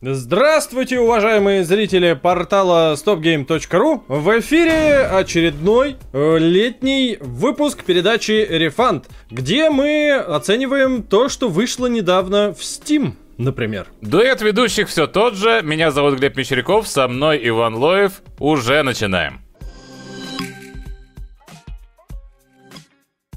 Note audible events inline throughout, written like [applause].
Здравствуйте, уважаемые зрители портала stopgame.ru! В эфире очередной э, летний выпуск передачи Refund, где мы оцениваем то, что вышло недавно в Steam например. Дуэт ведущих все тот же. Меня зовут Глеб Мещеряков, со мной Иван Лоев. Уже начинаем.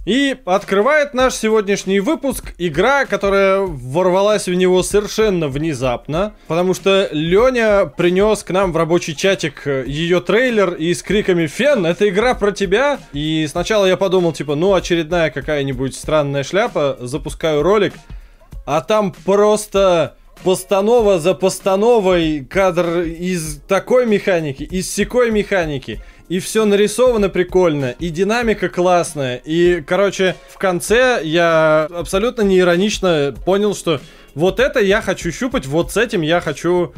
И открывает наш сегодняшний выпуск игра, которая ворвалась в него совершенно внезапно, потому что Леня принес к нам в рабочий чатик ее трейлер и с криками «Фен, это игра про тебя!» И сначала я подумал, типа, ну очередная какая-нибудь странная шляпа, запускаю ролик, а там просто постанова за постановой, кадр из такой механики, из секой механики и все нарисовано прикольно, и динамика классная, и, короче, в конце я абсолютно неиронично понял, что вот это я хочу щупать, вот с этим я хочу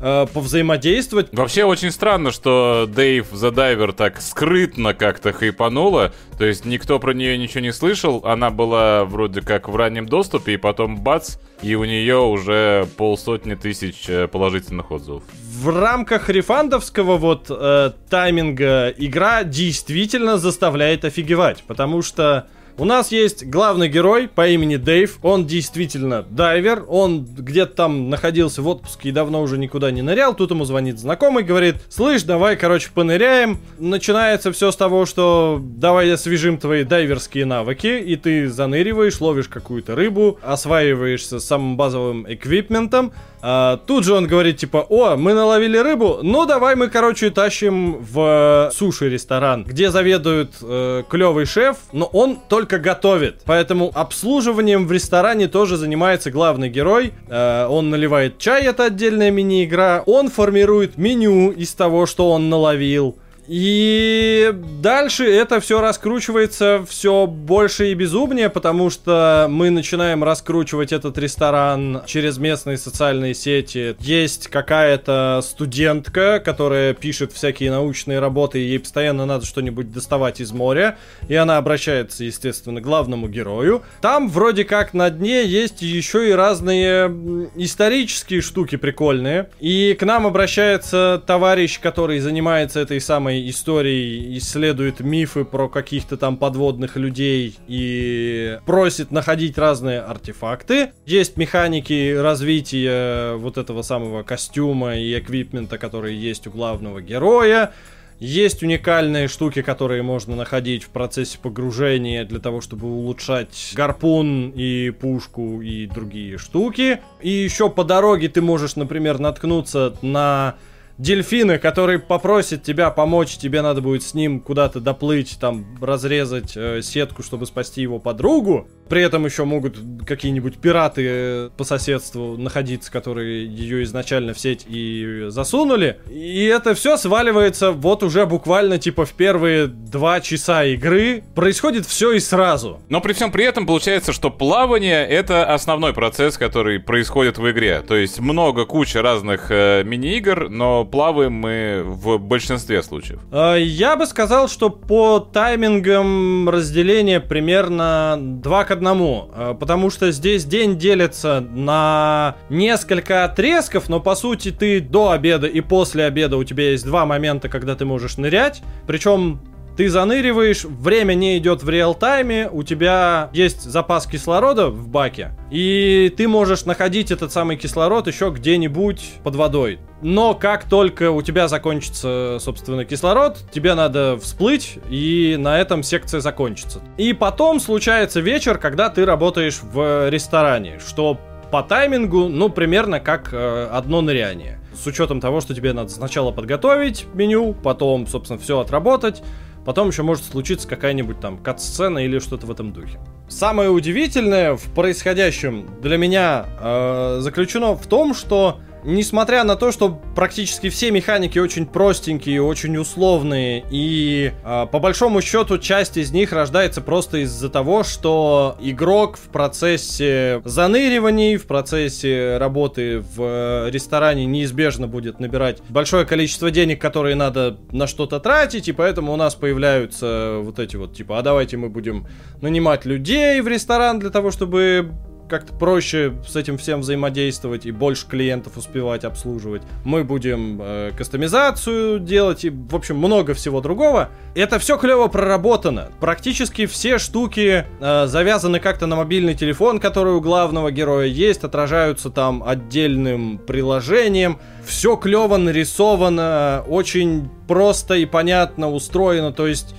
э, повзаимодействовать. Вообще очень странно, что Дэйв The Diver так скрытно как-то хайпанула. То есть никто про нее ничего не слышал. Она была вроде как в раннем доступе, и потом бац, и у нее уже полсотни тысяч э, положительных отзывов. В рамках рефандовского вот э, тайминга игра действительно заставляет офигевать, потому что у нас есть главный герой по имени Дэйв. Он действительно дайвер. Он где-то там находился в отпуске и давно уже никуда не нырял. Тут ему звонит знакомый, говорит, слышь, давай, короче, поныряем. Начинается все с того, что давай освежим твои дайверские навыки. И ты заныриваешь, ловишь какую-то рыбу, осваиваешься самым базовым эквипментом. А, тут же он говорит, типа, о, мы наловили рыбу, ну давай мы, короче, тащим в суши-ресторан, где заведует э, клевый шеф, но он только готовит. Поэтому обслуживанием в ресторане тоже занимается главный герой. Э, он наливает чай, это отдельная мини-игра. Он формирует меню из того, что он наловил. И дальше это все раскручивается все больше и безумнее, потому что мы начинаем раскручивать этот ресторан через местные социальные сети. Есть какая-то студентка, которая пишет всякие научные работы, и ей постоянно надо что-нибудь доставать из моря, и она обращается, естественно, к главному герою. Там вроде как на дне есть еще и разные исторические штуки прикольные, и к нам обращается товарищ, который занимается этой самой историй исследует мифы про каких-то там подводных людей и просит находить разные артефакты. Есть механики развития вот этого самого костюма и эквипмента, которые есть у главного героя. Есть уникальные штуки, которые можно находить в процессе погружения для того, чтобы улучшать гарпун и пушку и другие штуки. И еще по дороге ты можешь, например, наткнуться на дельфина, который попросит тебя помочь, тебе надо будет с ним куда-то доплыть, там, разрезать э, сетку, чтобы спасти его подругу. При этом еще могут какие-нибудь пираты э, по соседству находиться, которые ее изначально в сеть и засунули. И это все сваливается вот уже буквально типа в первые два часа игры. Происходит все и сразу. Но при всем при этом получается, что плавание это основной процесс, который происходит в игре. То есть много, куча разных э, мини-игр, но плаваем мы в большинстве случаев. Э, я бы сказал, что по таймингам разделение примерно 2 к одному, э, потому что здесь день делится на несколько отрезков, но по сути ты до обеда и после обеда у тебя есть два момента, когда ты можешь нырять, причем ты заныриваешь, время не идет в реал-тайме, у тебя есть запас кислорода в баке, и ты можешь находить этот самый кислород еще где-нибудь под водой. Но как только у тебя закончится, собственно, кислород, тебе надо всплыть, и на этом секция закончится. И потом случается вечер, когда ты работаешь в ресторане, что по таймингу, ну, примерно как э, одно ныряние. С учетом того, что тебе надо сначала подготовить меню, потом, собственно, все отработать, Потом еще может случиться какая-нибудь там кат-сцена или что-то в этом духе. Самое удивительное в происходящем для меня э, заключено в том, что несмотря на то, что практически все механики очень простенькие, очень условные, и э, по большому счету часть из них рождается просто из-за того, что игрок в процессе заныриваний, в процессе работы в э, ресторане неизбежно будет набирать большое количество денег, которые надо на что-то тратить, и поэтому у нас появляются вот эти вот, типа, а давайте мы будем нанимать людей в ресторан для того, чтобы как-то проще с этим всем взаимодействовать и больше клиентов успевать обслуживать. Мы будем э, кастомизацию делать и, в общем, много всего другого. Это все клево проработано. Практически все штуки э, завязаны как-то на мобильный телефон, который у главного героя есть, отражаются там отдельным приложением. Все клево нарисовано, очень просто и понятно устроено. То есть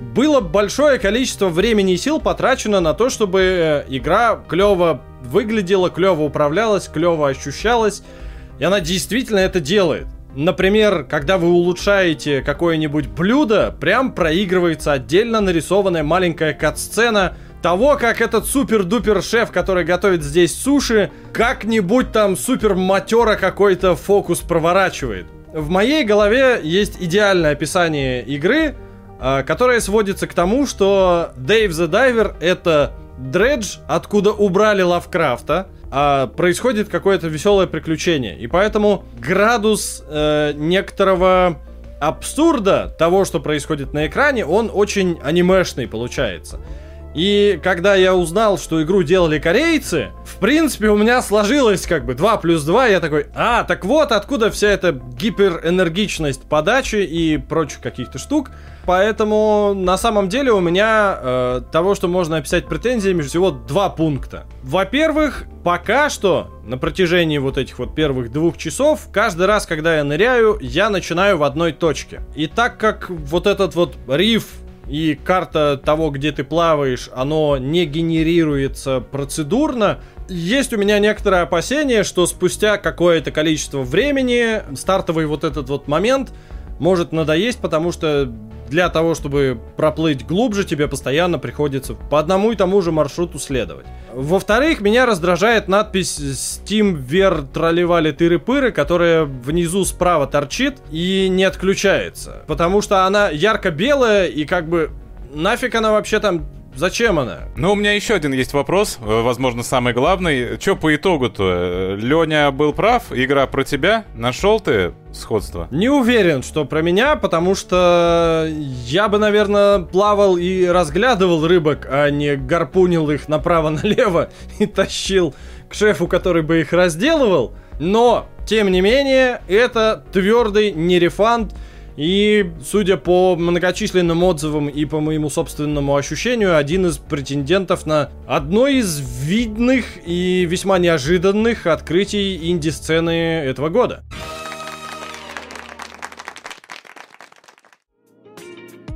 было большое количество времени и сил потрачено на то, чтобы э, игра клево выглядела, клево управлялась, клево ощущалась. И она действительно это делает. Например, когда вы улучшаете какое-нибудь блюдо, прям проигрывается отдельно нарисованная маленькая кат-сцена того, как этот супер-дупер шеф, который готовит здесь суши, как-нибудь там супер матера какой-то фокус проворачивает. В моей голове есть идеальное описание игры, которая сводится к тому, что Dave the Diver это дредж, откуда убрали Лавкрафта, а происходит какое-то веселое приключение. И поэтому градус э, некоторого абсурда того, что происходит на экране, он очень анимешный получается. И когда я узнал, что игру делали корейцы, в принципе, у меня сложилось как бы 2 плюс 2, я такой, а, так вот откуда вся эта гиперэнергичность подачи и прочих каких-то штук. Поэтому на самом деле у меня э, того, что можно описать претензиями, всего два пункта. Во-первых, пока что на протяжении вот этих вот первых двух часов, каждый раз, когда я ныряю, я начинаю в одной точке. И так как вот этот вот риф и карта того, где ты плаваешь, оно не генерируется процедурно, есть у меня некоторое опасение, что спустя какое-то количество времени стартовый вот этот вот момент может надоесть, потому что для того, чтобы проплыть глубже, тебе постоянно приходится по одному и тому же маршруту следовать. Во-вторых, меня раздражает надпись Steam Ver тролливали тыры-пыры, которая внизу справа торчит и не отключается. Потому что она ярко-белая и как бы нафиг она вообще там Зачем она? Ну, у меня еще один есть вопрос, э, возможно, самый главный. Че по итогу-то? Леня был прав? Игра про тебя? Нашел ты сходство? Не уверен, что про меня, потому что я бы, наверное, плавал и разглядывал рыбок, а не гарпунил их направо-налево [laughs] и тащил к шефу, который бы их разделывал. Но, тем не менее, это твердый нерефанд, и, судя по многочисленным отзывам и по моему собственному ощущению, один из претендентов на одно из видных и весьма неожиданных открытий инди-сцены этого года.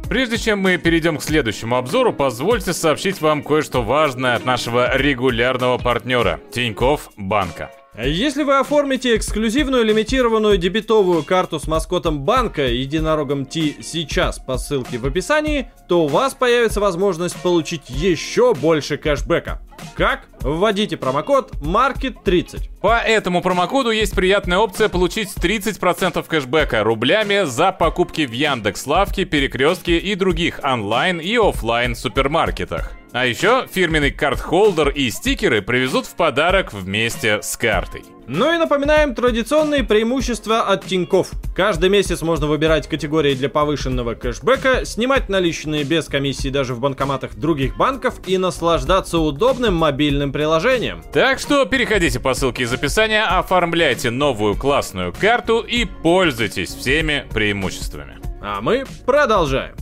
Прежде чем мы перейдем к следующему обзору, позвольте сообщить вам кое-что важное от нашего регулярного партнера Тиньков Банка. Если вы оформите эксклюзивную лимитированную дебетовую карту с маскотом банка единорогом T сейчас по ссылке в описании, то у вас появится возможность получить еще больше кэшбэка. Как? Вводите промокод MARKET30. По этому промокоду есть приятная опция получить 30% кэшбэка рублями за покупки в Яндекс Лавке, Перекрестке и других онлайн и офлайн супермаркетах. А еще фирменный карт-холдер и стикеры привезут в подарок вместе с картой. Ну и напоминаем традиционные преимущества от Тиньков. Каждый месяц можно выбирать категории для повышенного кэшбэка, снимать наличные без комиссии даже в банкоматах других банков и наслаждаться удобным мобильным приложением. Так что переходите по ссылке из описания, оформляйте новую классную карту и пользуйтесь всеми преимуществами. А мы продолжаем.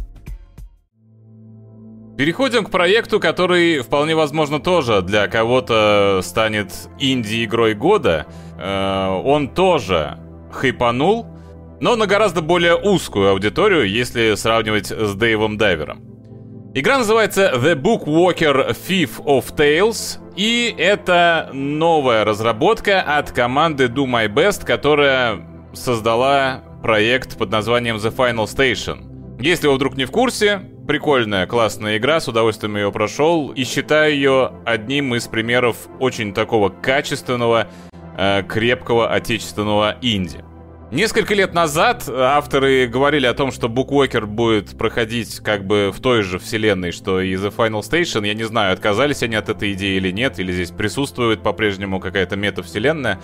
Переходим к проекту, который вполне возможно тоже для кого-то станет инди-игрой года. Э, он тоже хайпанул, но на гораздо более узкую аудиторию, если сравнивать с Дэйвом Дайвером. Игра называется The Bookwalker Thief of Tales, и это новая разработка от команды Do My Best, которая создала проект под названием The Final Station. Если вы вдруг не в курсе, прикольная, классная игра, с удовольствием ее прошел и считаю ее одним из примеров очень такого качественного, э, крепкого отечественного инди. Несколько лет назад авторы говорили о том, что Bookwalker будет проходить как бы в той же вселенной, что и The Final Station. Я не знаю, отказались они от этой идеи или нет, или здесь присутствует по-прежнему какая-то метавселенная.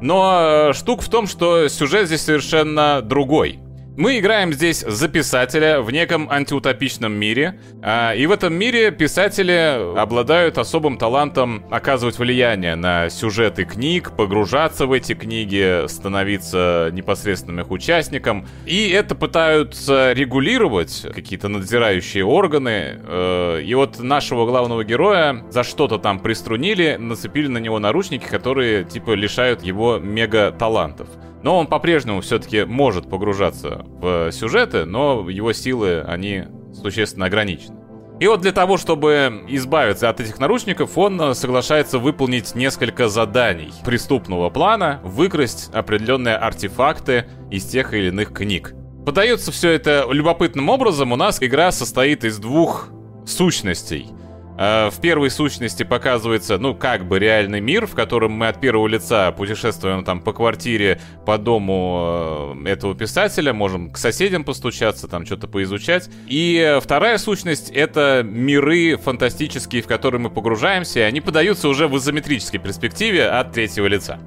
Но э, штука в том, что сюжет здесь совершенно другой. Мы играем здесь за писателя в неком антиутопичном мире, а, и в этом мире писатели обладают особым талантом оказывать влияние на сюжеты книг, погружаться в эти книги, становиться непосредственным их участником, и это пытаются регулировать какие-то надзирающие органы, э, и вот нашего главного героя за что-то там приструнили, нацепили на него наручники, которые типа лишают его мега-талантов. Но он по-прежнему все-таки может погружаться в сюжеты, но его силы, они существенно ограничены. И вот для того, чтобы избавиться от этих наручников, он соглашается выполнить несколько заданий преступного плана, выкрасть определенные артефакты из тех или иных книг. Подается все это любопытным образом. У нас игра состоит из двух сущностей — Э, в первой сущности показывается, ну, как бы реальный мир, в котором мы от первого лица путешествуем там по квартире, по дому э, этого писателя, можем к соседям постучаться, там что-то поизучать. И вторая сущность — это миры фантастические, в которые мы погружаемся, и они подаются уже в изометрической перспективе от третьего лица.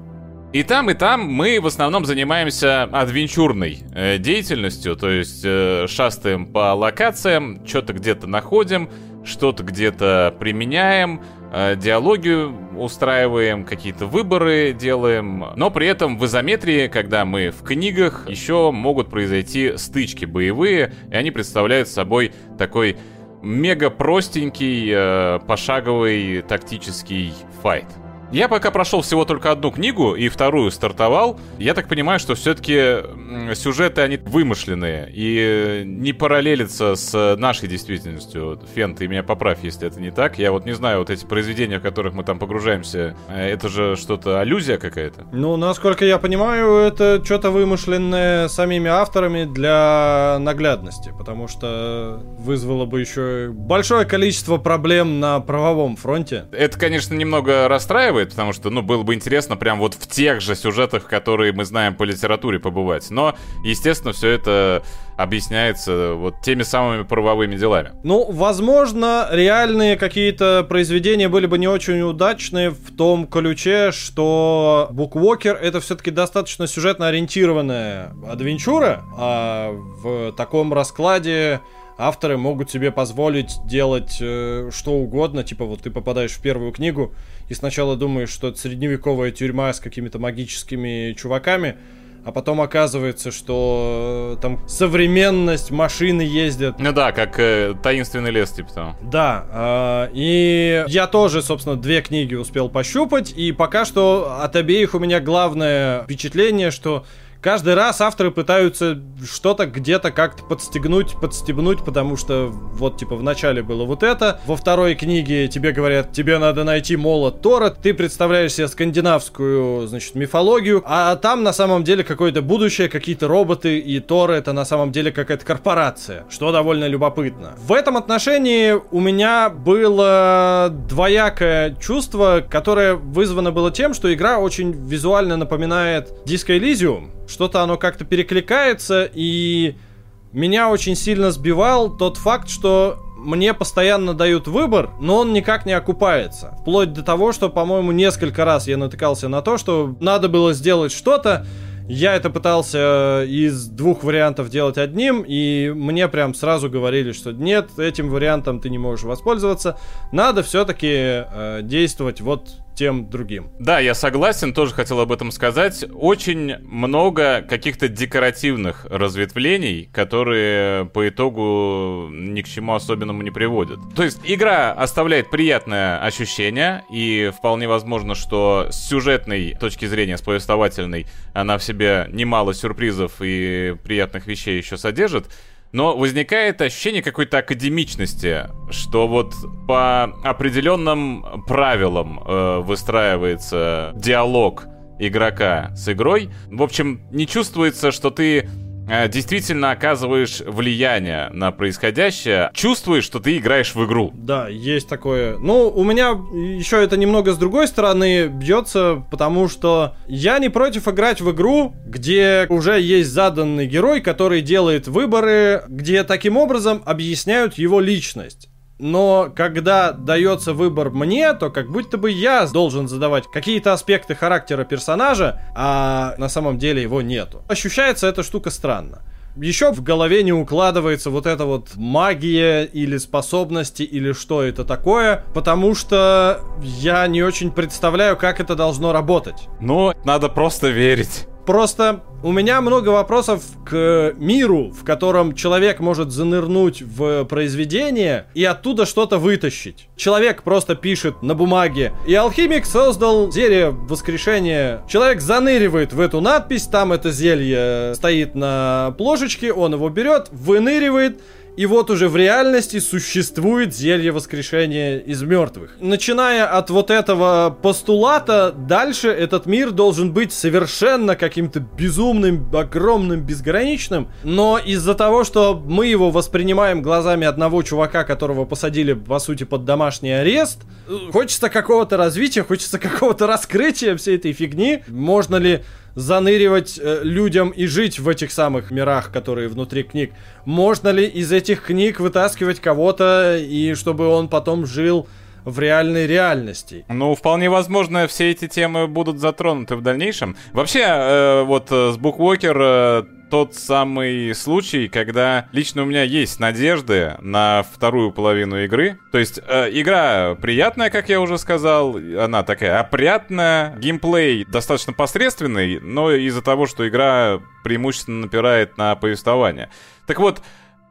И там, и там мы в основном занимаемся адвенчурной э, деятельностью, то есть э, шастаем по локациям, что-то где-то находим, что-то где-то применяем, э, диалоги устраиваем, какие-то выборы делаем, но при этом в изометрии, когда мы в книгах, еще могут произойти стычки боевые, и они представляют собой такой мега простенький, э, пошаговый тактический файт. Я пока прошел всего только одну книгу и вторую стартовал. Я так понимаю, что все-таки сюжеты, они вымышленные и не параллелятся с нашей действительностью. Фен, ты меня поправь, если это не так. Я вот не знаю, вот эти произведения, в которых мы там погружаемся, э, это же что-то аллюзия какая-то? Ну, насколько я понимаю, это что-то вымышленное самими авторами для наглядности, потому что вызвало бы еще большое количество проблем на правовом фронте. Это, конечно, немного расстраивает, устраивает, потому что, ну, было бы интересно прям вот в тех же сюжетах, которые мы знаем по литературе побывать. Но, естественно, все это объясняется вот теми самыми правовыми делами. Ну, возможно, реальные какие-то произведения были бы не очень удачные в том ключе, что Буквокер это все-таки достаточно сюжетно ориентированная адвенчура, а в таком раскладе авторы могут себе позволить делать э, что угодно, типа вот ты попадаешь в первую книгу и сначала думаешь, что это средневековая тюрьма с какими-то магическими чуваками, а потом оказывается, что э, там современность, машины ездят. Ну да, как э, таинственный лес, типа там. Да, э, и я тоже, собственно, две книги успел пощупать, и пока что от обеих у меня главное впечатление, что каждый раз авторы пытаются что-то где-то как-то подстегнуть, подстебнуть, потому что вот типа в начале было вот это, во второй книге тебе говорят, тебе надо найти молот Тора, ты представляешь себе скандинавскую, значит, мифологию, а там на самом деле какое-то будущее, какие-то роботы, и Тор это на самом деле какая-то корпорация, что довольно любопытно. В этом отношении у меня было двоякое чувство, которое вызвано было тем, что игра очень визуально напоминает Disco Elysium, что-то оно как-то перекликается, и меня очень сильно сбивал тот факт, что мне постоянно дают выбор, но он никак не окупается. Вплоть до того, что, по-моему, несколько раз я натыкался на то, что надо было сделать что-то, я это пытался из двух вариантов делать одним, и мне прям сразу говорили, что нет, этим вариантом ты не можешь воспользоваться. Надо все-таки э, действовать вот тем другим. Да, я согласен, тоже хотел об этом сказать. Очень много каких-то декоративных разветвлений, которые по итогу ни к чему особенному не приводят. То есть игра оставляет приятное ощущение, и вполне возможно, что с сюжетной точки зрения, с повествовательной, она в себе немало сюрпризов и приятных вещей еще содержит. Но возникает ощущение какой-то академичности, что вот по определенным правилам э, выстраивается диалог игрока с игрой. В общем, не чувствуется, что ты действительно оказываешь влияние на происходящее, чувствуешь, что ты играешь в игру. Да, есть такое. Ну, у меня еще это немного с другой стороны бьется, потому что я не против играть в игру, где уже есть заданный герой, который делает выборы, где таким образом объясняют его личность. Но когда дается выбор мне, то как будто бы я должен задавать какие-то аспекты характера персонажа, а на самом деле его нету. Ощущается эта штука странно. еще в голове не укладывается вот эта вот магия или способности или что это такое, потому что я не очень представляю, как это должно работать. Ну, надо просто верить. Просто у меня много вопросов к миру, в котором человек может занырнуть в произведение и оттуда что-то вытащить. Человек просто пишет на бумаге. И алхимик создал зелье воскрешения. Человек заныривает в эту надпись, там это зелье стоит на плошечке, он его берет, выныривает, и вот уже в реальности существует зелье воскрешения из мертвых. Начиная от вот этого постулата, дальше этот мир должен быть совершенно каким-то безумным, огромным, безграничным. Но из-за того, что мы его воспринимаем глазами одного чувака, которого посадили, по сути, под домашний арест, хочется какого-то развития, хочется [laughs] какого-то раскрытия всей этой фигни. Можно ли заныривать э, людям и жить в этих самых мирах, которые внутри книг. Можно ли из этих книг вытаскивать кого-то и чтобы он потом жил в реальной реальности. Ну, вполне возможно, все эти темы будут затронуты в дальнейшем. Вообще, э, вот э, с Буквокер э, тот самый случай, когда лично у меня есть надежды на вторую половину игры. То есть э, игра приятная, как я уже сказал, она такая опрятная, геймплей достаточно посредственный, но из-за того, что игра преимущественно напирает на повествование. Так вот,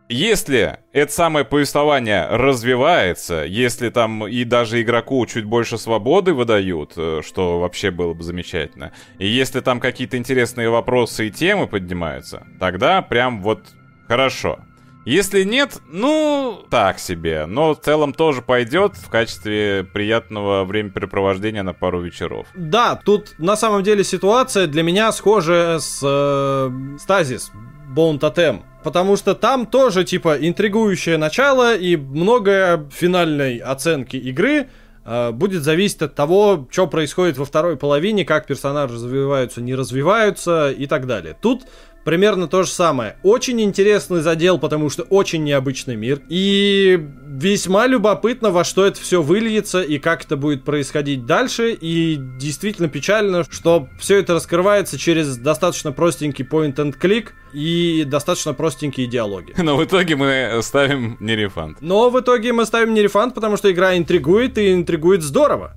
если это самое повествование развивается, если там и даже игроку чуть больше свободы выдают, э, что вообще было бы замечательно, и если там какие-то интересные вопросы и темы поднимаются, тогда прям вот хорошо. Если нет, ну, так себе. Но в целом тоже пойдет в качестве приятного времяпрепровождения на пару вечеров. Да, тут на самом деле ситуация для меня схожая с э, Стазис, Bone Totem. Потому что там тоже, типа, интригующее начало и многое финальной оценки игры э, будет зависеть от того, что происходит во второй половине, как персонажи развиваются, не развиваются и так далее. Тут примерно то же самое. Очень интересный задел, потому что очень необычный мир. И весьма любопытно, во что это все выльется и как это будет происходить дальше. И действительно печально, что все это раскрывается через достаточно простенький point-and-click и достаточно простенькие диалоги. [laughs] Но в итоге мы ставим нерефанд. Но в итоге мы ставим нерефанд, потому что игра интригует и интригует здорово.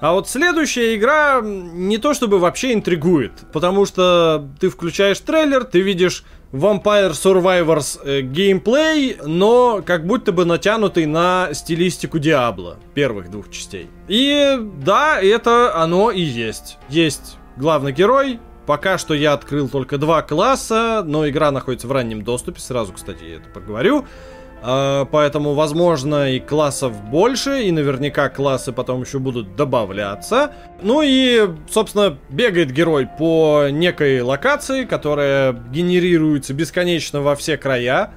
А вот следующая игра не то чтобы вообще интригует, потому что ты включаешь трейлер, ты видишь Vampire Survivors э, геймплей, но как будто бы натянутый на стилистику Диабло первых двух частей. И да, это оно и есть. Есть главный герой, Пока что я открыл только два класса, но игра находится в раннем доступе, сразу, кстати, я это поговорю. А, поэтому, возможно, и классов больше, и наверняка классы потом еще будут добавляться. Ну и, собственно, бегает герой по некой локации, которая генерируется бесконечно во все края.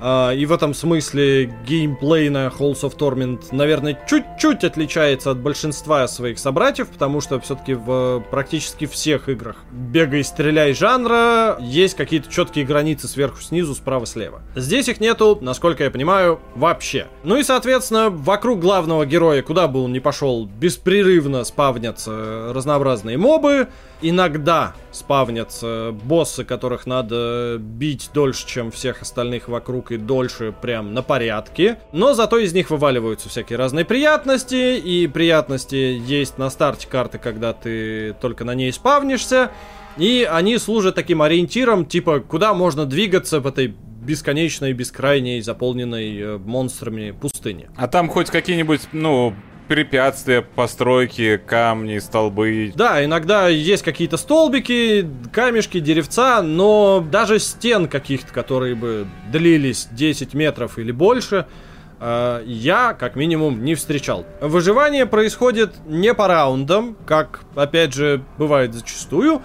Uh, и в этом смысле геймплей на Halls of Torment, наверное, чуть-чуть отличается от большинства своих собратьев, потому что все-таки в практически всех играх бегай, стреляй жанра есть какие-то четкие границы сверху, снизу, справа, слева. Здесь их нету, насколько я понимаю, вообще. Ну и, соответственно, вокруг главного героя, куда бы он ни пошел, беспрерывно спавнятся разнообразные мобы, Иногда спавнятся боссы, которых надо бить дольше, чем всех остальных вокруг, и дольше прям на порядке. Но зато из них вываливаются всякие разные приятности, и приятности есть на старте карты, когда ты только на ней спавнишься. И они служат таким ориентиром, типа, куда можно двигаться в этой бесконечной, бескрайней, заполненной э, монстрами пустыне. А там хоть какие-нибудь, ну, препятствия, постройки, камни, столбы. Да, иногда есть какие-то столбики, камешки, деревца, но даже стен каких-то, которые бы длились 10 метров или больше, э, я, как минимум, не встречал. Выживание происходит не по раундам, как, опять же, бывает зачастую,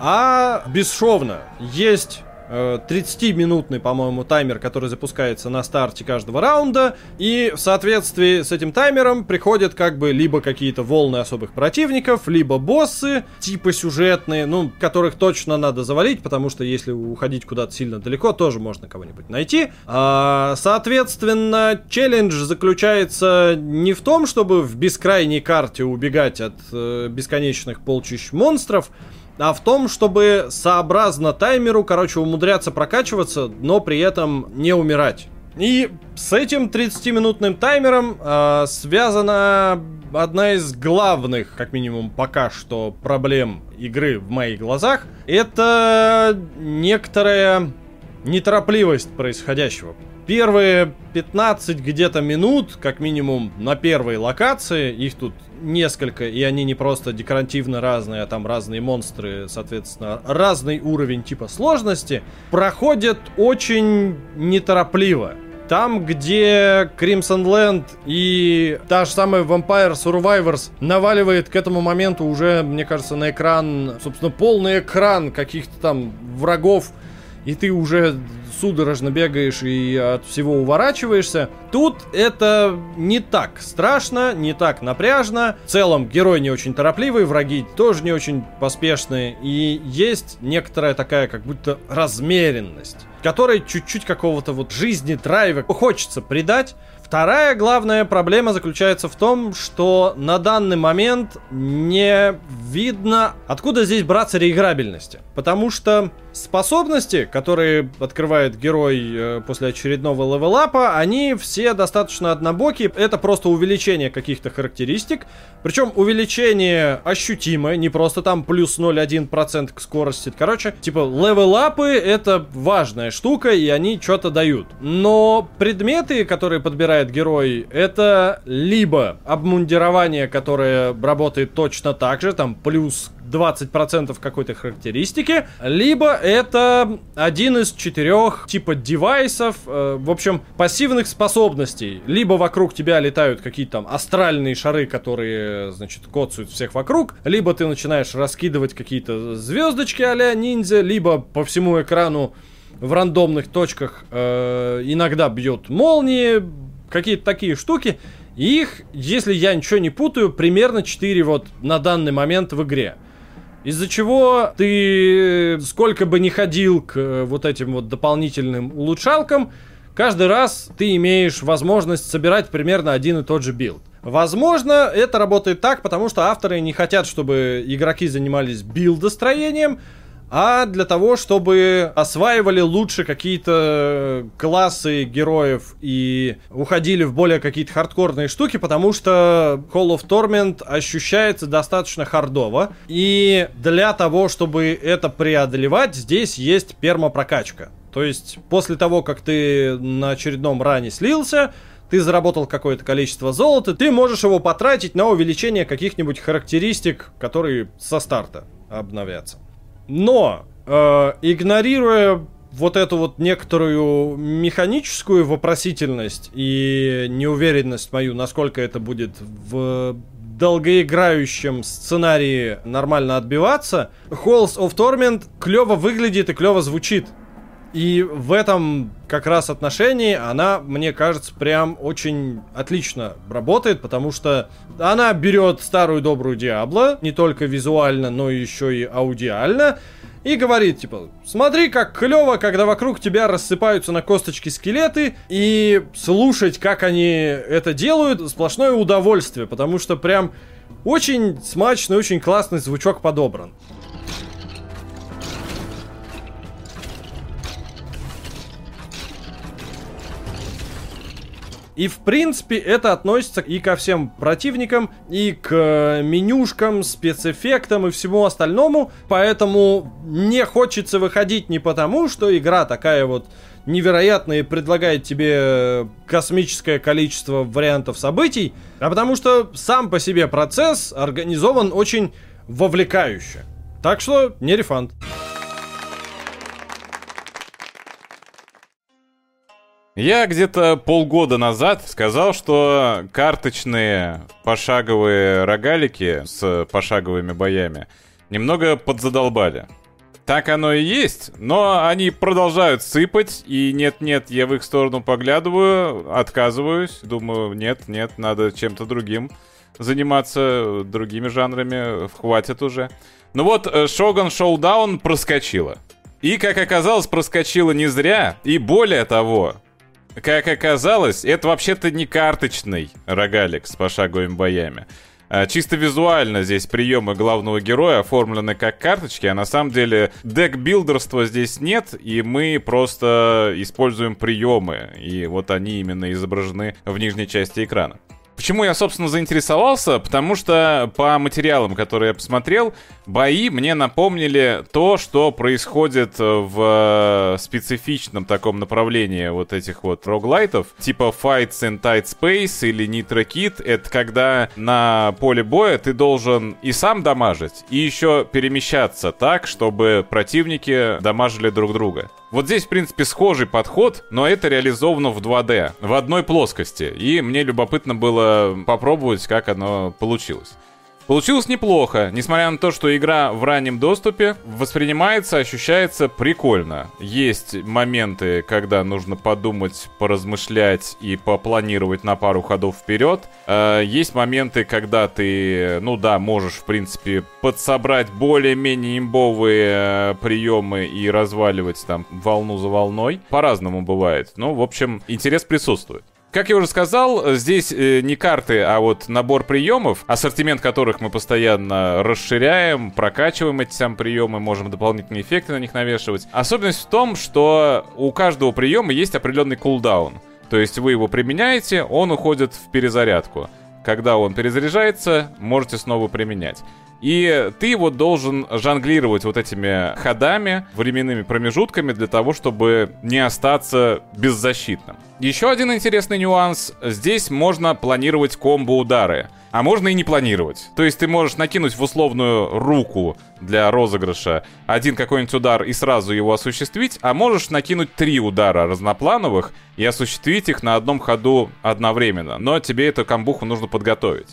а бесшовно. Есть 30-минутный, по-моему, таймер, который запускается на старте каждого раунда, и в соответствии с этим таймером приходят как бы либо какие-то волны особых противников, либо боссы, типа сюжетные, ну, которых точно надо завалить, потому что если уходить куда-то сильно далеко, тоже можно кого-нибудь найти. А, соответственно, челлендж заключается не в том, чтобы в бескрайней карте убегать от э, бесконечных полчищ монстров, а в том, чтобы сообразно таймеру, короче, умудряться прокачиваться, но при этом не умирать. И с этим 30-минутным таймером э, связана одна из главных, как минимум пока что, проблем игры в моих глазах. Это некоторая неторопливость происходящего. Первые 15 где-то минут, как минимум, на первой локации, их тут несколько, и они не просто декоративно разные, а там разные монстры, соответственно, разный уровень типа сложности, проходят очень неторопливо. Там, где Crimson Land и та же самая Vampire Survivors наваливает к этому моменту уже, мне кажется, на экран, собственно, полный экран каких-то там врагов, и ты уже судорожно бегаешь и от всего уворачиваешься. Тут это не так страшно, не так напряжно. В целом, герой не очень торопливый, враги тоже не очень поспешные. И есть некоторая такая как будто размеренность, которой чуть-чуть какого-то вот жизни, драйва хочется придать. Вторая главная проблема заключается в том, что на данный момент не видно, откуда здесь браться реиграбельности. Потому что способности, которые открывает герой э, после очередного левелапа, они все достаточно однобокие. Это просто увеличение каких-то характеристик. Причем увеличение ощутимое, не просто там плюс 0,1% к скорости. Короче, типа левелапы это важная штука, и они что-то дают. Но предметы, которые подбирает герой, это либо обмундирование, которое работает точно так же, там плюс 20% какой-то характеристики, либо это один из четырех типа девайсов, э, в общем, пассивных способностей. Либо вокруг тебя летают какие-то там астральные шары, которые, значит, коцают всех вокруг, либо ты начинаешь раскидывать какие-то звездочки а ниндзя, либо по всему экрану в рандомных точках э, иногда бьет молнии, какие-то такие штуки. их, если я ничего не путаю, примерно 4 вот на данный момент в игре. Из-за чего ты, сколько бы ни ходил к э, вот этим вот дополнительным улучшалкам, каждый раз ты имеешь возможность собирать примерно один и тот же build. Возможно, это работает так, потому что авторы не хотят, чтобы игроки занимались билдостроением, а для того, чтобы осваивали лучше какие-то классы героев и уходили в более какие-то хардкорные штуки, потому что Halls of Torment ощущается достаточно хардово. И для того, чтобы это преодолевать, здесь есть пермопрокачка. То есть после того, как ты на очередном ране слился, ты заработал какое-то количество золота, ты можешь его потратить на увеличение каких-нибудь характеристик, которые со старта обновятся. Но, э, игнорируя вот эту вот некоторую механическую вопросительность и неуверенность мою, насколько это будет в долгоиграющем сценарии нормально отбиваться, Halls of Torment клево выглядит и клево звучит. И в этом как раз отношении она, мне кажется, прям очень отлично работает, потому что она берет старую добрую Диабло, не только визуально, но еще и аудиально, и говорит, типа, смотри, как клево, когда вокруг тебя рассыпаются на косточки скелеты, и слушать, как они это делают, сплошное удовольствие, потому что прям очень смачный, очень классный звучок подобран. И в принципе это относится и ко всем противникам, и к э, менюшкам, спецэффектам и всему остальному. Поэтому не хочется выходить не потому, что игра такая вот невероятная и предлагает тебе э, космическое количество вариантов событий, а потому что сам по себе процесс организован очень вовлекающе. Так что не рефанд. Я где-то полгода назад сказал, что карточные пошаговые рогалики с пошаговыми боями немного подзадолбали. Так оно и есть, но они продолжают сыпать, и нет-нет, я в их сторону поглядываю, отказываюсь, думаю, нет, нет, надо чем-то другим заниматься, другими жанрами, хватит уже. Ну вот, Шоган Шоудаун проскочила. И, как оказалось, проскочила не зря, и более того, как оказалось, это вообще-то не карточный рогалик с пошаговыми боями. А, чисто визуально здесь приемы главного героя оформлены как карточки, а на самом деле дек-билдерства здесь нет, и мы просто используем приемы, и вот они именно изображены в нижней части экрана. Почему я, собственно, заинтересовался? Потому что по материалам, которые я посмотрел, бои мне напомнили то, что происходит в специфичном таком направлении вот этих вот роглайтов, типа Fights in Tight Space или Nitro Kid. Это когда на поле боя ты должен и сам дамажить, и еще перемещаться так, чтобы противники дамажили друг друга. Вот здесь, в принципе, схожий подход, но это реализовано в 2D, в одной плоскости. И мне любопытно было попробовать, как оно получилось. Получилось неплохо, несмотря на то, что игра в раннем доступе воспринимается, ощущается прикольно. Есть моменты, когда нужно подумать, поразмышлять и попланировать на пару ходов вперед. Э, есть моменты, когда ты, ну да, можешь, в принципе, подсобрать более-менее имбовые э, приемы и разваливать там волну за волной. По-разному бывает. Ну, в общем, интерес присутствует. Как я уже сказал, здесь э, не карты, а вот набор приемов, ассортимент которых мы постоянно расширяем, прокачиваем эти сам приемы, можем дополнительные эффекты на них навешивать. Особенность в том, что у каждого приема есть определенный кулдаун. То есть вы его применяете, он уходит в перезарядку. Когда он перезаряжается, можете снова применять. И ты вот должен жонглировать вот этими ходами, временными промежутками для того, чтобы не остаться беззащитным. Еще один интересный нюанс. Здесь можно планировать комбо-удары. А можно и не планировать. То есть ты можешь накинуть в условную руку для розыгрыша один какой-нибудь удар и сразу его осуществить, а можешь накинуть три удара разноплановых и осуществить их на одном ходу одновременно. Но тебе эту камбуху нужно подготовить.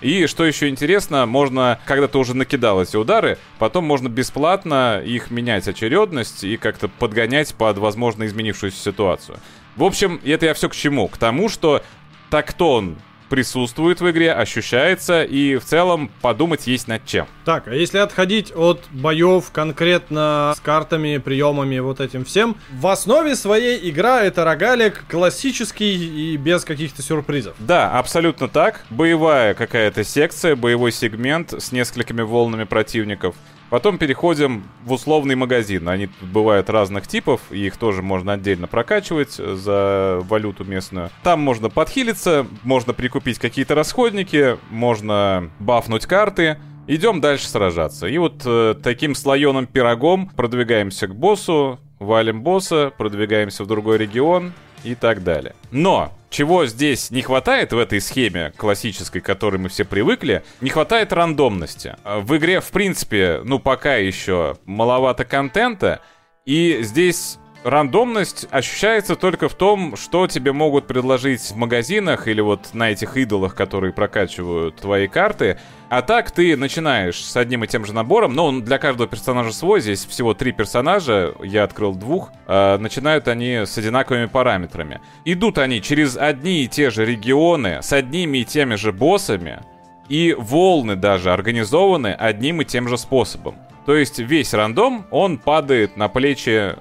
И что еще интересно, можно, когда ты уже накидал эти удары, потом можно бесплатно их менять очередность и как-то подгонять под возможно изменившуюся ситуацию. В общем, это я все к чему? К тому, что тактон присутствует в игре, ощущается, и в целом подумать есть над чем. Так, а если отходить от боев конкретно с картами, приемами, вот этим всем, в основе своей игра это рогалик классический и без каких-то сюрпризов. Да, абсолютно так. Боевая какая-то секция, боевой сегмент с несколькими волнами противников. Потом переходим в условный магазин. Они тут бывают разных типов, и их тоже можно отдельно прокачивать за валюту местную. Там можно подхилиться, можно прикупить какие-то расходники, можно бафнуть карты. Идем дальше сражаться. И вот э, таким слоеным пирогом продвигаемся к боссу, валим босса, продвигаемся в другой регион и так далее. Но чего здесь не хватает в этой схеме классической, к которой мы все привыкли, не хватает рандомности. В игре, в принципе, ну пока еще маловато контента, и здесь рандомность ощущается только в том, что тебе могут предложить в магазинах или вот на этих идолах, которые прокачивают твои карты. А так ты начинаешь с одним и тем же набором, но он для каждого персонажа свой, здесь всего три персонажа, я открыл двух, э, начинают они с одинаковыми параметрами. Идут они через одни и те же регионы, с одними и теми же боссами, и волны даже организованы одним и тем же способом. То есть весь рандом, он падает на плечи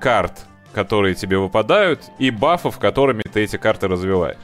карт, которые тебе выпадают, и бафов, которыми ты эти карты развиваешь.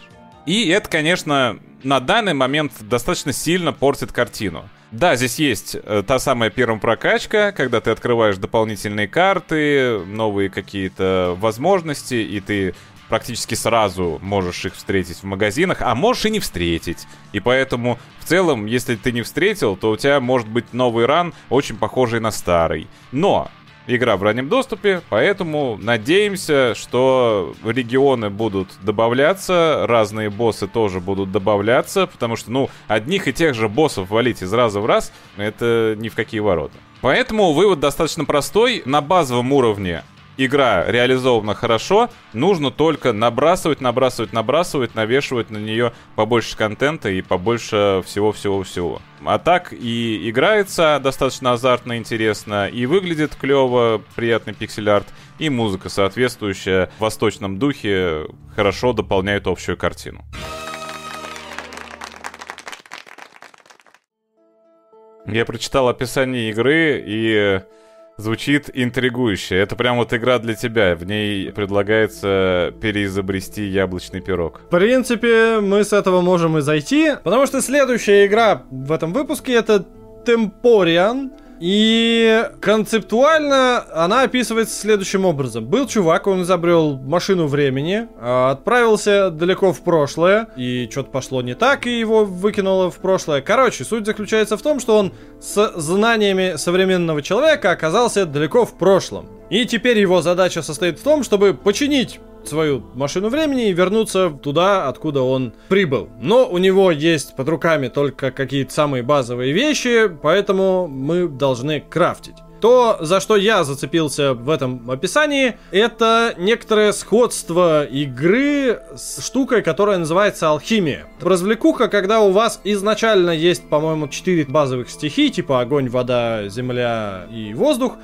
И это, конечно, на данный момент достаточно сильно портит картину. Да, здесь есть э, та самая первая прокачка, когда ты открываешь дополнительные карты, новые какие-то возможности, и ты практически сразу можешь их встретить в магазинах, а можешь и не встретить. И поэтому, в целом, если ты не встретил, то у тебя может быть новый ран, очень похожий на старый. Но игра в раннем доступе, поэтому надеемся, что регионы будут добавляться, разные боссы тоже будут добавляться, потому что, ну, одних и тех же боссов валить из раза в раз, это ни в какие ворота. Поэтому вывод достаточно простой. На базовом уровне игра реализована хорошо, нужно только набрасывать, набрасывать, набрасывать, навешивать на нее побольше контента и побольше всего-всего-всего. А так и играется достаточно азартно, интересно, и выглядит клево, приятный пиксель-арт, и музыка соответствующая в восточном духе хорошо дополняет общую картину. Я прочитал описание игры и звучит интригующе. Это прям вот игра для тебя. В ней предлагается переизобрести яблочный пирог. В принципе, мы с этого можем и зайти, потому что следующая игра в этом выпуске это Temporian. И концептуально она описывается следующим образом. Был чувак, он изобрел машину времени, а, отправился далеко в прошлое, и что-то пошло не так, и его выкинуло в прошлое. Короче, суть заключается в том, что он с знаниями современного человека оказался далеко в прошлом. И теперь его задача состоит в том, чтобы починить свою машину времени и вернуться туда, откуда он прибыл. Но у него есть под руками только какие-то самые базовые вещи, поэтому мы должны крафтить. То, за что я зацепился в этом описании, это некоторое сходство игры с штукой, которая называется алхимия. Развлекуха, когда у вас изначально есть, по-моему, 4 базовых стихий, типа огонь, вода, земля и воздух,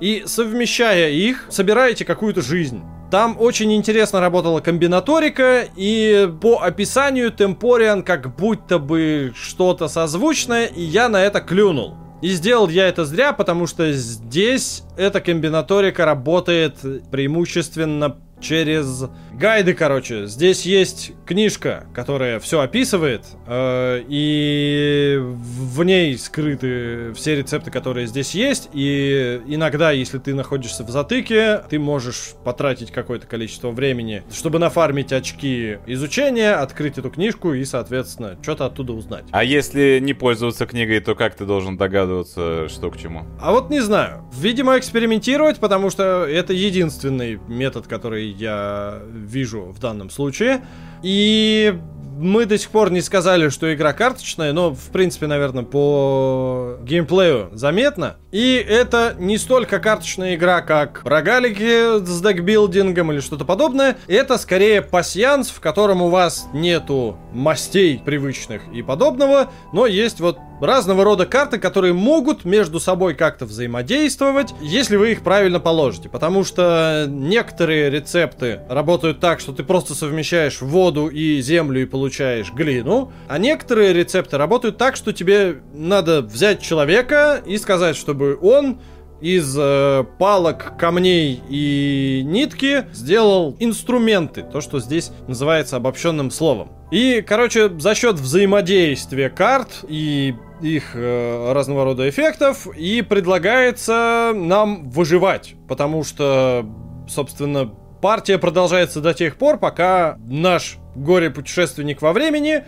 и совмещая их, собираете какую-то жизнь. Там очень интересно работала комбинаторика, и по описанию Темпориан как будто бы что-то созвучное, и я на это клюнул. И сделал я это зря, потому что здесь эта комбинаторика работает преимущественно через гайды, короче. Здесь есть книжка, которая все описывает, э, и в ней скрыты все рецепты, которые здесь есть. И иногда, если ты находишься в затыке, ты можешь потратить какое-то количество времени, чтобы нафармить очки изучения, открыть эту книжку и, соответственно, что-то оттуда узнать. А если не пользоваться книгой, то как ты должен догадываться, что к чему? А вот не знаю. Видимо, экспериментировать, потому что это единственный метод, который я вижу в данном случае. И мы до сих пор не сказали, что игра карточная, но, в принципе, наверное, по геймплею заметно. И это не столько карточная игра, как рогалики с декбилдингом или что-то подобное. Это скорее пасьянс, в котором у вас нету мастей привычных и подобного, но есть вот разного рода карты, которые могут между собой как-то взаимодействовать, если вы их правильно положите. Потому что некоторые рецепты работают так, что ты просто совмещаешь воду и землю и получаешь глину, а некоторые рецепты работают так, что тебе надо взять человека и сказать, чтобы он из э, палок, камней и нитки сделал инструменты, то, что здесь называется обобщенным словом. И, короче, за счет взаимодействия карт и их э, разного рода эффектов и предлагается нам выживать, потому что, собственно, партия продолжается до тех пор, пока наш горе-путешественник во времени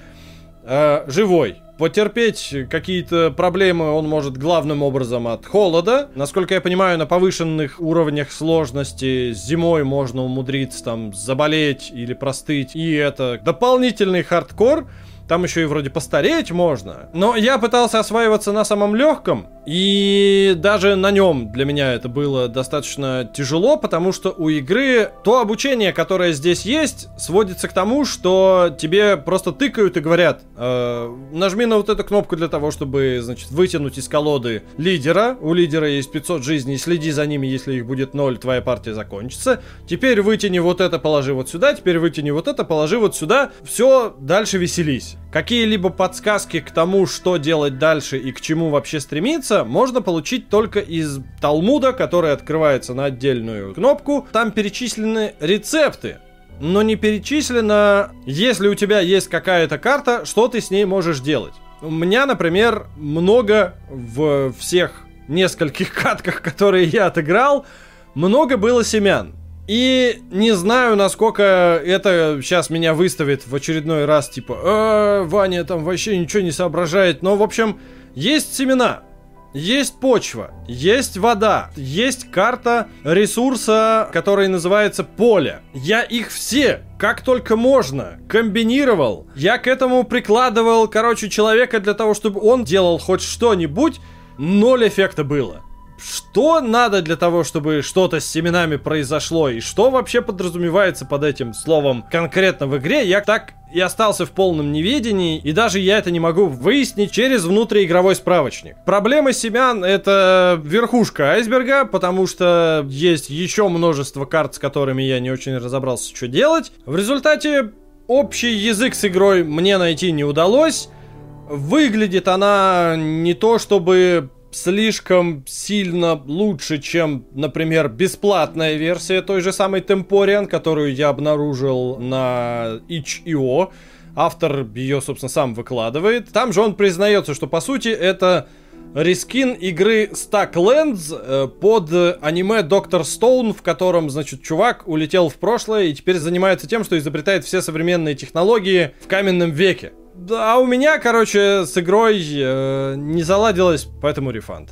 э, живой. Потерпеть какие-то проблемы он может главным образом от холода. Насколько я понимаю, на повышенных уровнях сложности зимой можно умудриться там заболеть или простыть. И это дополнительный хардкор. Там еще и вроде постареть можно. Но я пытался осваиваться на самом легком. И даже на нем для меня это было достаточно тяжело, потому что у игры то обучение, которое здесь есть, сводится к тому, что тебе просто тыкают и говорят, э, нажми на вот эту кнопку для того, чтобы, значит, вытянуть из колоды лидера. У лидера есть 500 жизней, следи за ними, если их будет 0, твоя партия закончится. Теперь вытяни вот это, положи вот сюда, теперь вытяни вот это, положи вот сюда. Все, дальше веселись. Какие-либо подсказки к тому, что делать дальше и к чему вообще стремиться, можно получить только из Талмуда, который открывается на отдельную кнопку. Там перечислены рецепты, но не перечислено, если у тебя есть какая-то карта, что ты с ней можешь делать. У меня, например, много в всех нескольких [laughs] катках, которые я отыграл, много было семян. И не знаю, насколько это сейчас меня выставит в очередной раз, типа, э, Ваня там вообще ничего не соображает. Но, в общем, есть семена, есть почва, есть вода, есть карта ресурса, который называется поле. Я их все, как только можно, комбинировал. Я к этому прикладывал, короче, человека для того, чтобы он делал хоть что-нибудь. Ноль эффекта было. Что надо для того, чтобы что-то с семенами произошло, и что вообще подразумевается под этим словом конкретно в игре, я так и остался в полном неведении, и даже я это не могу выяснить через внутриигровой справочник. Проблема семян — это верхушка айсберга, потому что есть еще множество карт, с которыми я не очень разобрался, что делать. В результате общий язык с игрой мне найти не удалось. Выглядит она не то чтобы слишком сильно лучше, чем, например, бесплатная версия той же самой Temporian, которую я обнаружил на itch.io. Автор ее, собственно, сам выкладывает. Там же он признается, что, по сути, это рескин игры Stacklands э, под аниме Доктор Стоун, в котором, значит, чувак улетел в прошлое и теперь занимается тем, что изобретает все современные технологии в каменном веке. А у меня, короче, с игрой э, не заладилось, поэтому рефанд.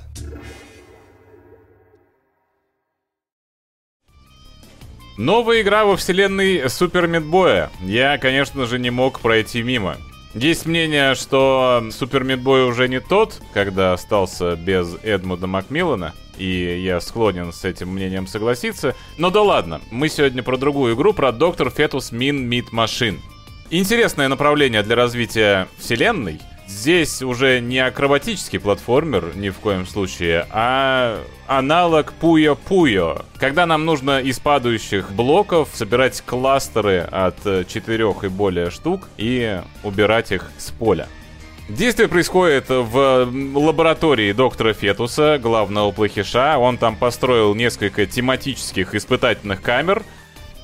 Новая игра во вселенной Супер Мидбоя. Я, конечно же, не мог пройти мимо. Есть мнение, что Супер Мидбой уже не тот, когда остался без Эдмуда Макмиллана, и я склонен с этим мнением согласиться. Но да ладно, мы сегодня про другую игру, про Доктор Фетус Мин Мид Машин. Интересное направление для развития вселенной. Здесь уже не акробатический платформер ни в коем случае, а аналог Пуyo-Пуyo. Когда нам нужно из падающих блоков собирать кластеры от четырех и более штук и убирать их с поля. Действие происходит в лаборатории доктора Фетуса, главного плохиша. Он там построил несколько тематических испытательных камер —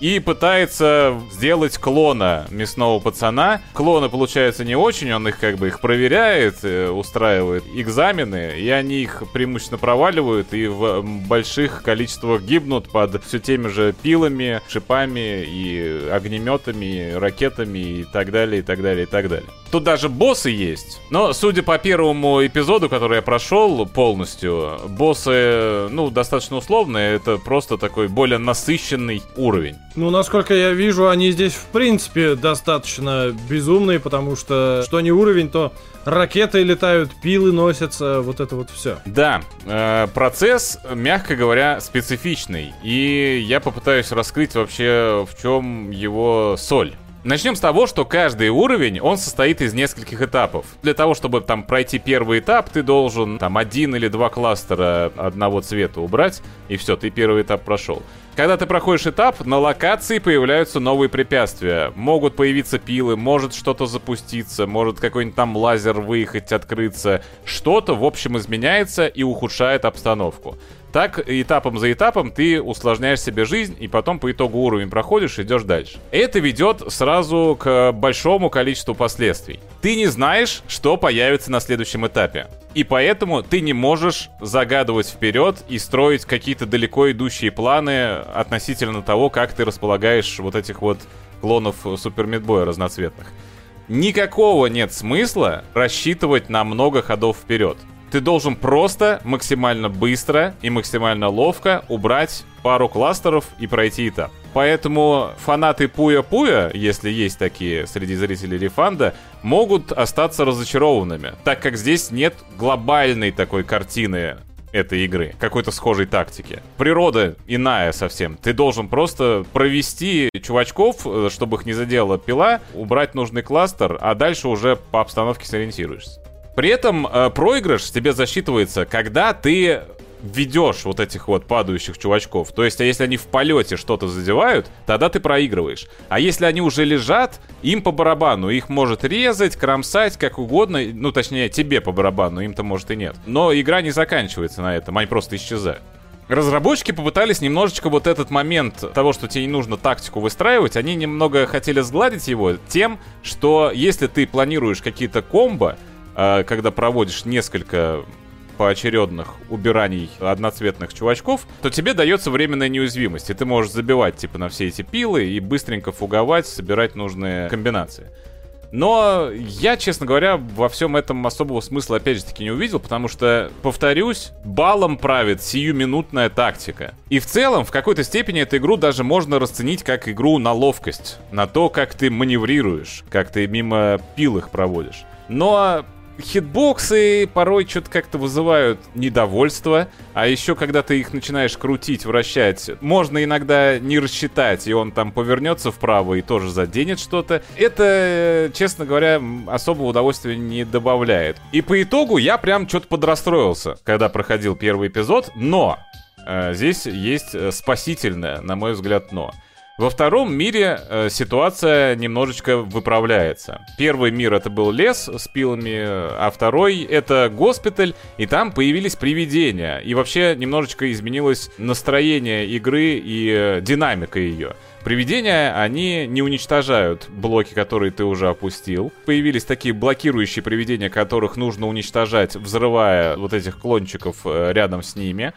и пытается сделать клона мясного пацана. Клоны получаются не очень, он их как бы их проверяет, э, устраивает экзамены, и они их преимущественно проваливают и в больших количествах гибнут под все теми же пилами, шипами и огнеметами, ракетами и так далее, и так далее, и так далее. Тут даже боссы есть. Но, судя по первому эпизоду, который я прошел полностью, боссы, ну, достаточно условные. Это просто такой более насыщенный уровень. Ну, насколько я вижу, они здесь, в принципе, достаточно безумные, потому что что не уровень, то ракеты летают, пилы носятся, вот это вот все. Да, э, процесс, мягко говоря, специфичный. И я попытаюсь раскрыть вообще, в чем его соль. Начнем с того, что каждый уровень, он состоит из нескольких этапов. Для того, чтобы там пройти первый этап, ты должен там один или два кластера одного цвета убрать, и все, ты первый этап прошел. Когда ты проходишь этап, на локации появляются новые препятствия. Могут появиться пилы, может что-то запуститься, может какой-нибудь там лазер выехать, открыться. Что-то, в общем, изменяется и ухудшает обстановку. Так, этапом за этапом ты усложняешь себе жизнь, и потом по итогу уровень проходишь идешь дальше. Это ведет сразу к большому количеству последствий. Ты не знаешь, что появится на следующем этапе. И поэтому ты не можешь загадывать вперед и строить какие-то далеко идущие планы относительно того, как ты располагаешь вот этих вот клонов Супер Мидбоя разноцветных. Никакого нет смысла рассчитывать на много ходов вперед. Ты должен просто максимально быстро и максимально ловко убрать пару кластеров и пройти этап. Поэтому фанаты Пуя-Пуя, если есть такие среди зрителей Рефанда, могут остаться разочарованными, так как здесь нет глобальной такой картины этой игры, какой-то схожей тактики. Природа иная совсем. Ты должен просто провести чувачков, э, чтобы их не задела пила, убрать нужный кластер, а дальше уже по обстановке сориентируешься. При этом э, проигрыш тебе засчитывается, когда ты ведешь вот этих вот падающих чувачков. То есть, а если они в полете что-то задевают, тогда ты проигрываешь. А если они уже лежат, им по барабану. Их может резать, кромсать, как угодно. Ну, точнее, тебе по барабану, им-то может и нет. Но игра не заканчивается на этом, они просто исчезают. Разработчики попытались немножечко вот этот момент того, что тебе не нужно тактику выстраивать, они немного хотели сгладить его тем, что если ты планируешь какие-то комбо, а, когда проводишь несколько поочередных убираний одноцветных чувачков, то тебе дается временная неуязвимость, и ты можешь забивать типа на все эти пилы и быстренько фуговать, собирать нужные комбинации. Но я, честно говоря, во всем этом особого смысла опять же таки не увидел, потому что, повторюсь, балом правит сиюминутная тактика. И в целом, в какой-то степени эту игру даже можно расценить как игру на ловкость, на то, как ты маневрируешь, как ты мимо пил их проводишь. Но хитбоксы порой что-то как-то вызывают недовольство, а еще когда ты их начинаешь крутить, вращать, можно иногда не рассчитать, и он там повернется вправо и тоже заденет что-то. Это, честно говоря, особого удовольствия не добавляет. И по итогу я прям что-то подрастроился, когда проходил первый эпизод, но э, здесь есть э, спасительное, на мой взгляд, но. Во втором мире э, ситуация немножечко выправляется. Первый мир это был лес с пилами, а второй это госпиталь, и там появились привидения. И вообще немножечко изменилось настроение игры и э, динамика ее. Привидения, они не уничтожают блоки, которые ты уже опустил. Появились такие блокирующие привидения, которых нужно уничтожать, взрывая вот этих клончиков э, рядом с ними.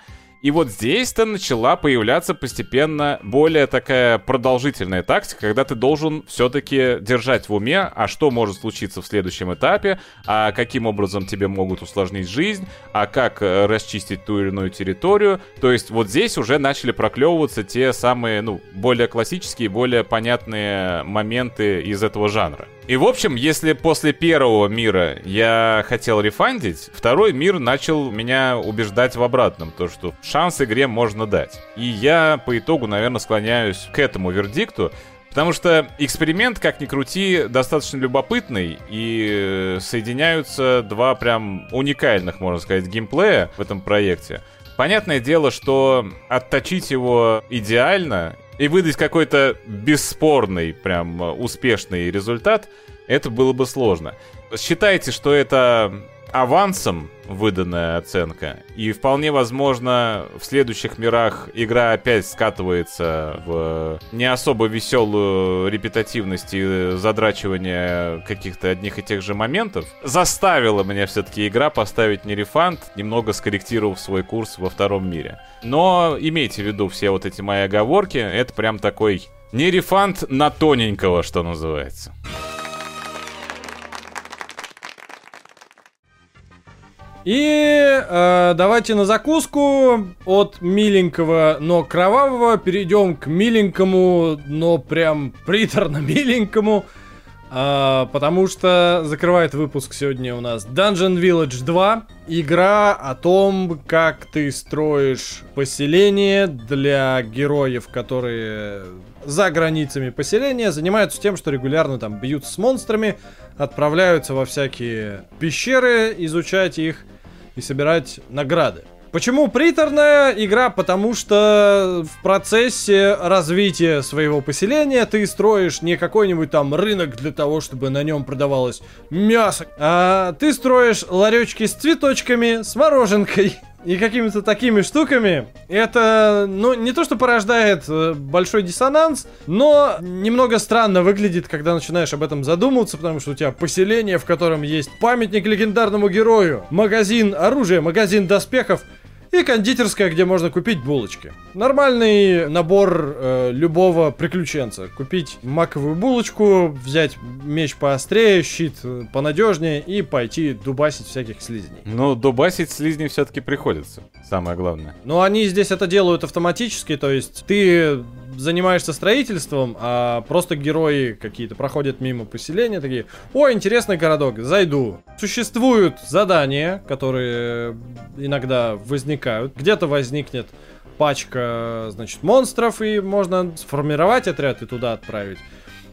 И вот здесь-то начала появляться постепенно более такая продолжительная тактика, когда ты должен все-таки держать в уме, а что может случиться в следующем этапе, а каким образом тебе могут усложнить жизнь, а как э, расчистить ту или иную территорию. То есть вот здесь уже начали проклевываться те самые, ну, более классические, более понятные моменты из этого жанра. И, в общем, если после первого мира я хотел рефандить, второй мир начал меня убеждать в обратном, то, что шанс игре можно дать. И я по итогу, наверное, склоняюсь к этому вердикту, Потому что эксперимент, как ни крути, достаточно любопытный, и соединяются два прям уникальных, можно сказать, геймплея в этом проекте. Понятное дело, что отточить его идеально и выдать какой-то бесспорный, прям э, успешный результат, это было бы сложно. Считайте, что это авансом выданная оценка. И вполне возможно, в следующих мирах игра опять скатывается в не особо веселую репетативность и задрачивание каких-то одних и тех же моментов. Заставила меня все-таки игра поставить не рефанд, немного скорректировав свой курс во втором мире. Но имейте в виду все вот эти мои оговорки, это прям такой не рефанд на тоненького, что называется. И э, давайте на закуску от миленького, но кровавого перейдем к миленькому, но прям приторно миленькому. Э, потому что закрывает выпуск сегодня у нас Dungeon Village 2. Игра о том, как ты строишь поселение для героев, которые за границами поселения занимаются тем, что регулярно там бьются с монстрами, отправляются во всякие пещеры изучать их и собирать награды. Почему приторная игра? Потому что в процессе развития своего поселения ты строишь не какой-нибудь там рынок для того, чтобы на нем продавалось мясо, а ты строишь ларечки с цветочками, с мороженкой, и какими-то такими штуками, это, ну, не то, что порождает э, большой диссонанс, но немного странно выглядит, когда начинаешь об этом задумываться, потому что у тебя поселение, в котором есть памятник легендарному герою, магазин оружия, магазин доспехов, и кондитерская, где можно купить булочки. Нормальный набор э, любого приключенца. Купить маковую булочку, взять меч поострее, щит э, понадежнее и пойти дубасить всяких слизней. Ну, дубасить слизней все-таки приходится, самое главное. Но они здесь это делают автоматически, то есть ты занимаешься строительством, а просто герои какие-то проходят мимо поселения, такие, о, интересный городок, зайду. Существуют задания, которые иногда возникают. Где-то возникнет пачка, значит, монстров, и можно сформировать отряд и туда отправить.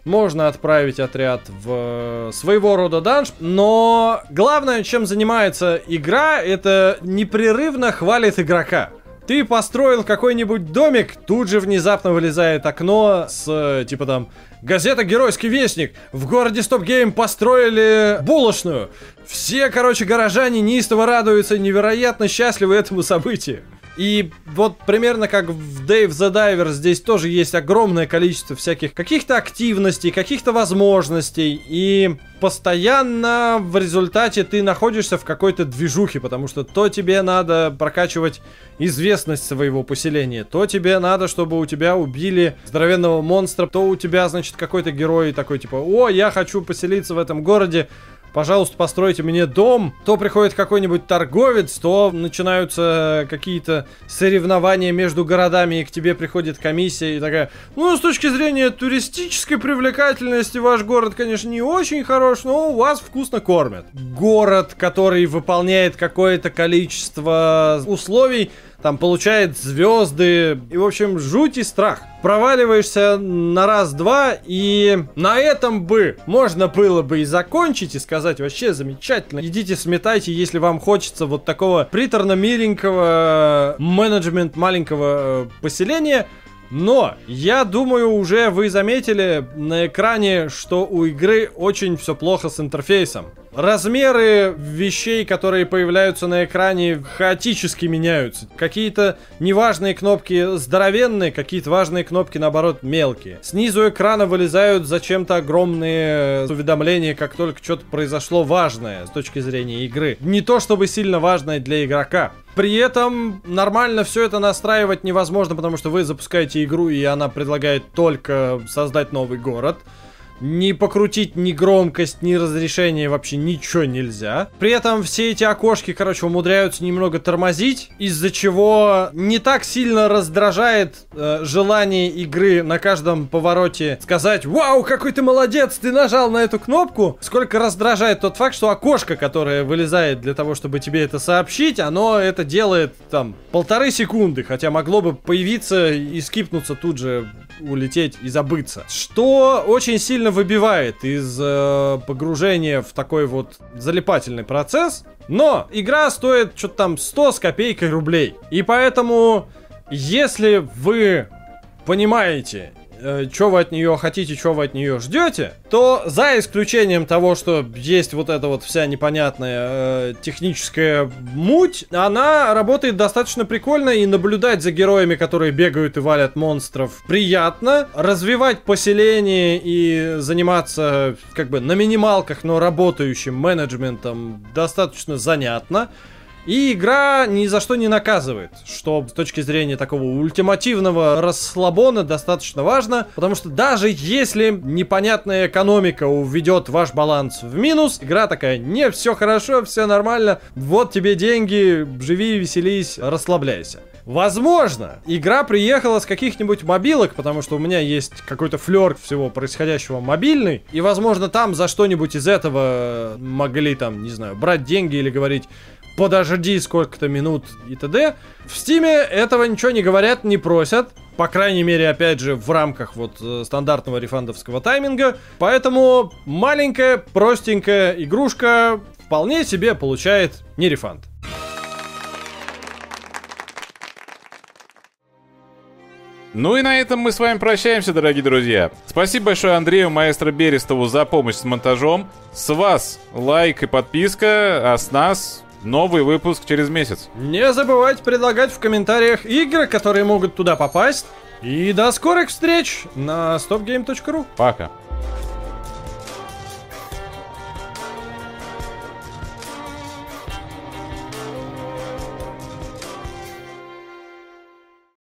Можно отправить отряд в своего рода данж, но главное, чем занимается игра, это непрерывно хвалит игрока. Ты построил какой-нибудь домик, тут же внезапно вылезает окно с, типа там, газета «Геройский вестник». В городе Стопгейм построили булочную. Все, короче, горожане неистово радуются, невероятно счастливы этому событию. И вот примерно как в Dave the Diver здесь тоже есть огромное количество всяких каких-то активностей, каких-то возможностей. И постоянно в результате ты находишься в какой-то движухе, потому что то тебе надо прокачивать известность своего поселения, то тебе надо, чтобы у тебя убили здоровенного монстра, то у тебя, значит, какой-то герой такой типа, о, я хочу поселиться в этом городе, пожалуйста, постройте мне дом, то приходит какой-нибудь торговец, то начинаются какие-то соревнования между городами, и к тебе приходит комиссия и такая, ну, с точки зрения туристической привлекательности ваш город, конечно, не очень хорош, но у вас вкусно кормят. Город, который выполняет какое-то количество условий, там получает звезды, и, в общем, жуть и страх. Проваливаешься на раз-два, и на этом бы можно было бы и закончить, и сказать, вообще замечательно, идите сметайте, если вам хочется вот такого приторно-миленького менеджмент маленького э, поселения, но я думаю, уже вы заметили на экране, что у игры очень все плохо с интерфейсом. Размеры вещей, которые появляются на экране, хаотически меняются. Какие-то неважные кнопки здоровенные, какие-то важные кнопки, наоборот, мелкие. Снизу экрана вылезают зачем-то огромные уведомления, как только что-то произошло важное с точки зрения игры. Не то чтобы сильно важное для игрока. При этом нормально все это настраивать невозможно, потому что вы запускаете игру, и она предлагает только создать новый город. Ни покрутить ни громкость, ни разрешение вообще ничего нельзя. При этом все эти окошки, короче, умудряются немного тормозить, из-за чего не так сильно раздражает э, желание игры на каждом повороте сказать «Вау, какой ты молодец, ты нажал на эту кнопку!» Сколько раздражает тот факт, что окошко, которое вылезает для того, чтобы тебе это сообщить, оно это делает там полторы секунды, хотя могло бы появиться и скипнуться тут же улететь и забыться. Что очень сильно выбивает из э, погружения в такой вот залипательный процесс. Но игра стоит что-то там 100 с копейкой рублей. И поэтому, если вы понимаете э, что вы от нее хотите, что вы от нее ждете, то за исключением того, что есть вот эта вот вся непонятная э, техническая муть, она работает достаточно прикольно и наблюдать за героями, которые бегают и валят монстров, приятно. Развивать поселение и заниматься как бы на минималках, но работающим менеджментом достаточно занятно. И игра ни за что не наказывает, что с точки зрения такого ультимативного расслабона достаточно важно, потому что даже если непонятная экономика уведет ваш баланс в минус, игра такая, не, все хорошо, все нормально, вот тебе деньги, живи, веселись, расслабляйся. Возможно, игра приехала с каких-нибудь мобилок, потому что у меня есть какой-то флер всего происходящего мобильный, и, возможно, там за что-нибудь из этого могли там, не знаю, брать деньги или говорить, подожди сколько-то минут и т.д. В Стиме этого ничего не говорят, не просят. По крайней мере, опять же, в рамках вот э, стандартного рефандовского тайминга. Поэтому маленькая, простенькая игрушка вполне себе получает не рефанд. Ну и на этом мы с вами прощаемся, дорогие друзья. Спасибо большое Андрею Маэстро Берестову за помощь с монтажом. С вас лайк и подписка, а с нас Новый выпуск через месяц. Не забывайте предлагать в комментариях игры, которые могут туда попасть. И до скорых встреч на stopgame.ru. Пока.